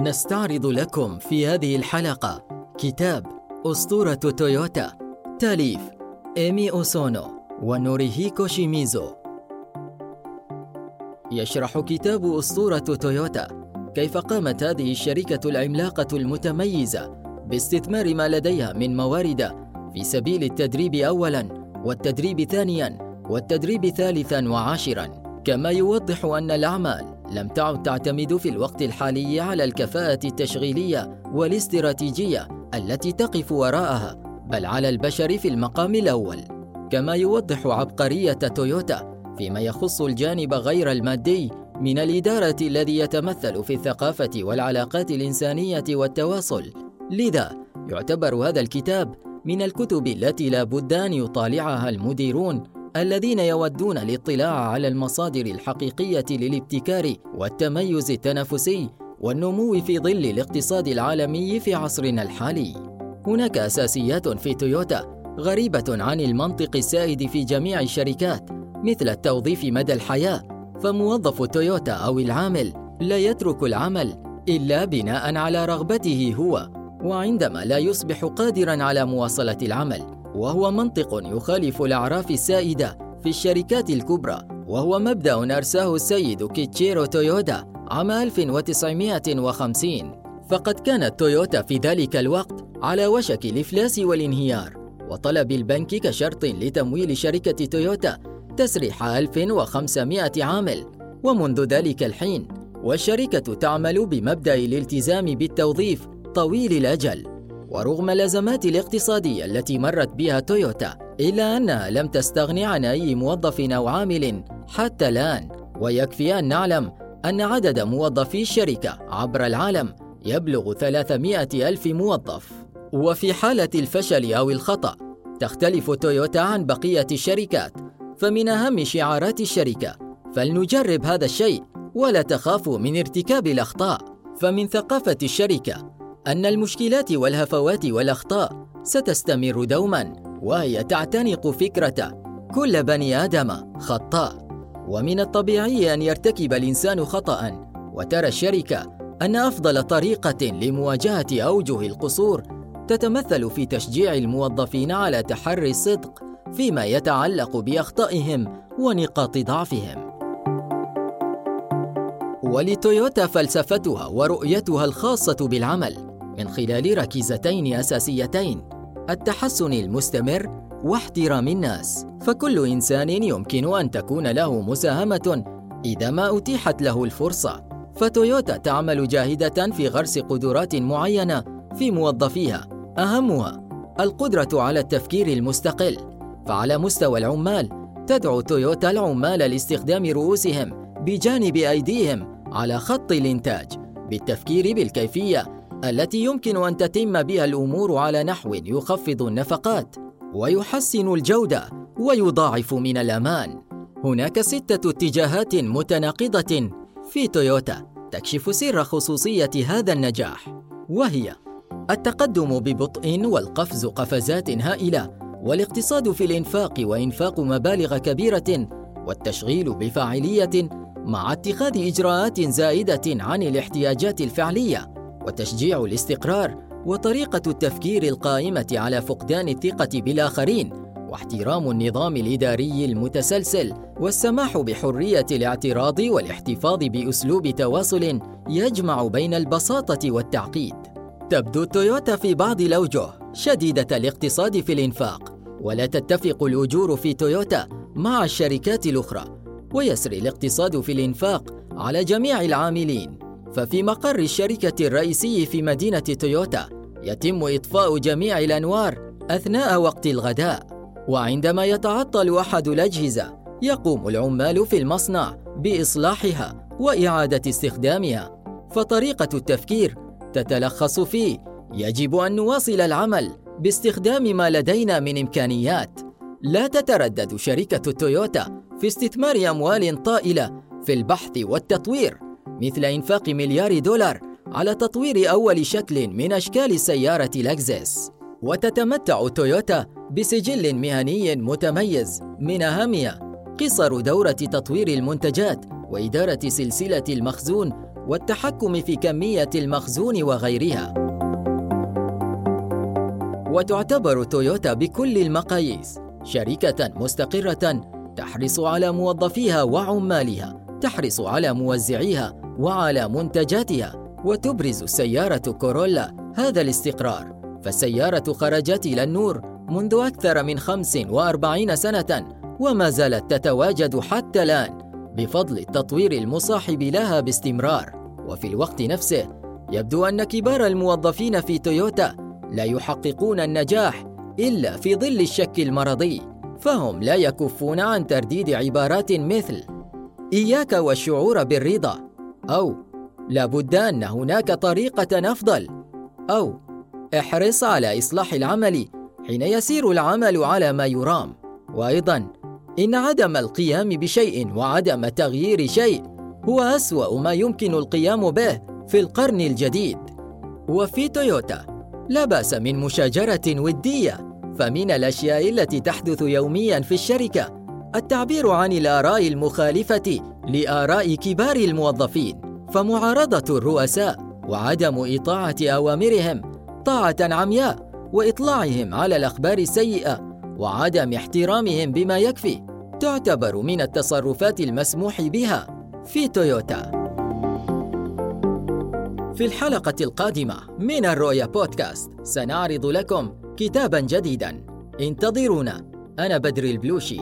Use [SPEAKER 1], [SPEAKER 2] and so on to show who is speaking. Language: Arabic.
[SPEAKER 1] نستعرض لكم في هذه الحلقة كتاب أسطورة تويوتا تاليف إيمي أوسونو ونوريهيكو شيميزو يشرح كتاب أسطورة تويوتا كيف قامت هذه الشركة العملاقة المتميزة باستثمار ما لديها من موارد في سبيل التدريب أولاً والتدريب ثانياً والتدريب ثالثاً وعاشراً كما يوضح أن الأعمال لم تعد تعتمد في الوقت الحالي على الكفاءة التشغيلية والاستراتيجية التي تقف وراءها بل على البشر في المقام الأول. كما يوضح عبقرية تويوتا فيما يخص الجانب غير المادي من الإدارة الذي يتمثل في الثقافة والعلاقات الإنسانية والتواصل. لذا يعتبر هذا الكتاب من الكتب التي لا بد أن يطالعها المديرون الذين يودون الاطلاع على المصادر الحقيقية للابتكار والتميز التنافسي والنمو في ظل الاقتصاد العالمي في عصرنا الحالي. هناك أساسيات في تويوتا غريبة عن المنطق السائد في جميع الشركات مثل التوظيف مدى الحياة فموظف تويوتا أو العامل لا يترك العمل إلا بناء على رغبته هو وعندما لا يصبح قادرا على مواصلة العمل. وهو منطق يخالف الأعراف السائدة في الشركات الكبرى وهو مبدأ أرساه السيد كيتشيرو تويودا عام 1950 فقد كانت تويوتا في ذلك الوقت على وشك الإفلاس والانهيار وطلب البنك كشرط لتمويل شركة تويوتا تسريح 1500 عامل. ومنذ ذلك الحين والشركة تعمل بمبدأ الالتزام بالتوظيف طويل الأجل. ورغم الأزمات الاقتصادية التي مرت بها تويوتا إلا أنها لم تستغني عن أي موظف أو عامل حتى الآن. ويكفي أن نعلم أن عدد موظفي الشركة عبر العالم يبلغ 300 ألف موظف. وفي حالة الفشل أو الخطأ تختلف تويوتا عن بقية الشركات. فمن أهم شعارات الشركة فلنجرب هذا الشيء ولا تخافوا من ارتكاب الأخطاء. فمن ثقافة الشركة أن المشكلات والهفوات والأخطاء ستستمر دوما وهي تعتنق فكرة كل بني آدم خطاء. ومن الطبيعي أن يرتكب الإنسان خطأ وترى الشركة أن أفضل طريقة لمواجهة أوجه القصور تتمثل في تشجيع الموظفين على تحري الصدق فيما يتعلق بأخطائهم ونقاط ضعفهم. ولتويوتا فلسفتها ورؤيتها الخاصة بالعمل من خلال ركيزتين أساسيتين التحسن المستمر واحترام الناس. فكل إنسان يمكن أن تكون له مساهمة إذا ما أتيحت له الفرصة. فتويوتا تعمل جاهدة في غرس قدرات معينة في موظفيها. أهمها القدرة على التفكير المستقل. فعلى مستوى العمال تدعو تويوتا العمال لاستخدام رؤوسهم بجانب أيديهم على خط الإنتاج بالتفكير بالكيفية التي يمكن أن تتم بها الأمور على نحو يخفض النفقات ويحسن الجودة ويضاعف من الأمان. هناك ستة اتجاهات متناقضة في تويوتا تكشف سر خصوصية هذا النجاح وهي التقدم ببطء والقفز قفزات هائلة والاقتصاد في الإنفاق وإنفاق مبالغ كبيرة والتشغيل بفاعلية مع اتخاذ إجراءات زائدة عن الاحتياجات الفعلية. وتشجيع الاستقرار وطريقة التفكير القائمة على فقدان الثقة بالآخرين واحترام النظام الإداري المتسلسل والسماح بحرية الاعتراض والاحتفاظ بأسلوب تواصل يجمع بين البساطة والتعقيد. تبدو تويوتا في بعض الاوجه شديدة الاقتصاد في الإنفاق ولا تتفق الأجور في تويوتا مع الشركات الأخرى ويسري الاقتصاد في الإنفاق على جميع العاملين. ففي مقر الشركة الرئيسي في مدينة تويوتا يتم إطفاء جميع الأنوار أثناء وقت الغداء. وعندما يتعطل أحد الأجهزة يقوم العمال في المصنع بإصلاحها وإعادة استخدامها. فطريقة التفكير تتلخص في يجب أن نواصل العمل باستخدام ما لدينا من إمكانيات. لا تتردد شركة تويوتا في استثمار أموال طائلة في البحث والتطوير. مثل إنفاق مليار دولار على تطوير أول شكل من أشكال سيارة لكزس وتتمتع تويوتا بسجل مهني متميز من أهمها قصر دورة تطوير المنتجات وإدارة سلسلة المخزون والتحكم في كمية المخزون وغيرها. وتعتبر تويوتا بكل المقاييس شركة مستقرة تحرص على موظفيها وعمالها، تحرص على موزعيها وعلى منتجاتها، وتبرز سيارة كورولا هذا الاستقرار، فالسيارة خرجت إلى النور منذ أكثر من 45 سنة وما زالت تتواجد حتى الآن بفضل التطوير المصاحب لها باستمرار. وفي الوقت نفسه يبدو أن كبار الموظفين في تويوتا لا يحققون النجاح إلا في ظل الشك المرضي فهم لا يكفون عن ترديد عبارات مثل إياك والشعور بالرضا أو لابد أن هناك طريقة أفضل. أو احرص على إصلاح العمل حين يسير العمل على ما يرام. وأيضا إن عدم القيام بشيء وعدم تغيير شيء هو أسوأ ما يمكن القيام به في القرن الجديد. وفي تويوتا لا بأس من مشاجرة ودية فمن الأشياء التي تحدث يوميا في الشركة التعبير عن الآراء المخالفة لآراء كبار الموظفين فمعارضة الرؤساء وعدم إطاعة أوامرهم طاعة عمياء وإطلاعهم على الأخبار السيئة وعدم احترامهم بما يكفي تعتبر من التصرفات المسموح بها في تويوتا. في الحلقة القادمة من الرؤيا بودكاست سنعرض لكم كتابا جديدا. انتظرونا. أنا بدر البلوشي.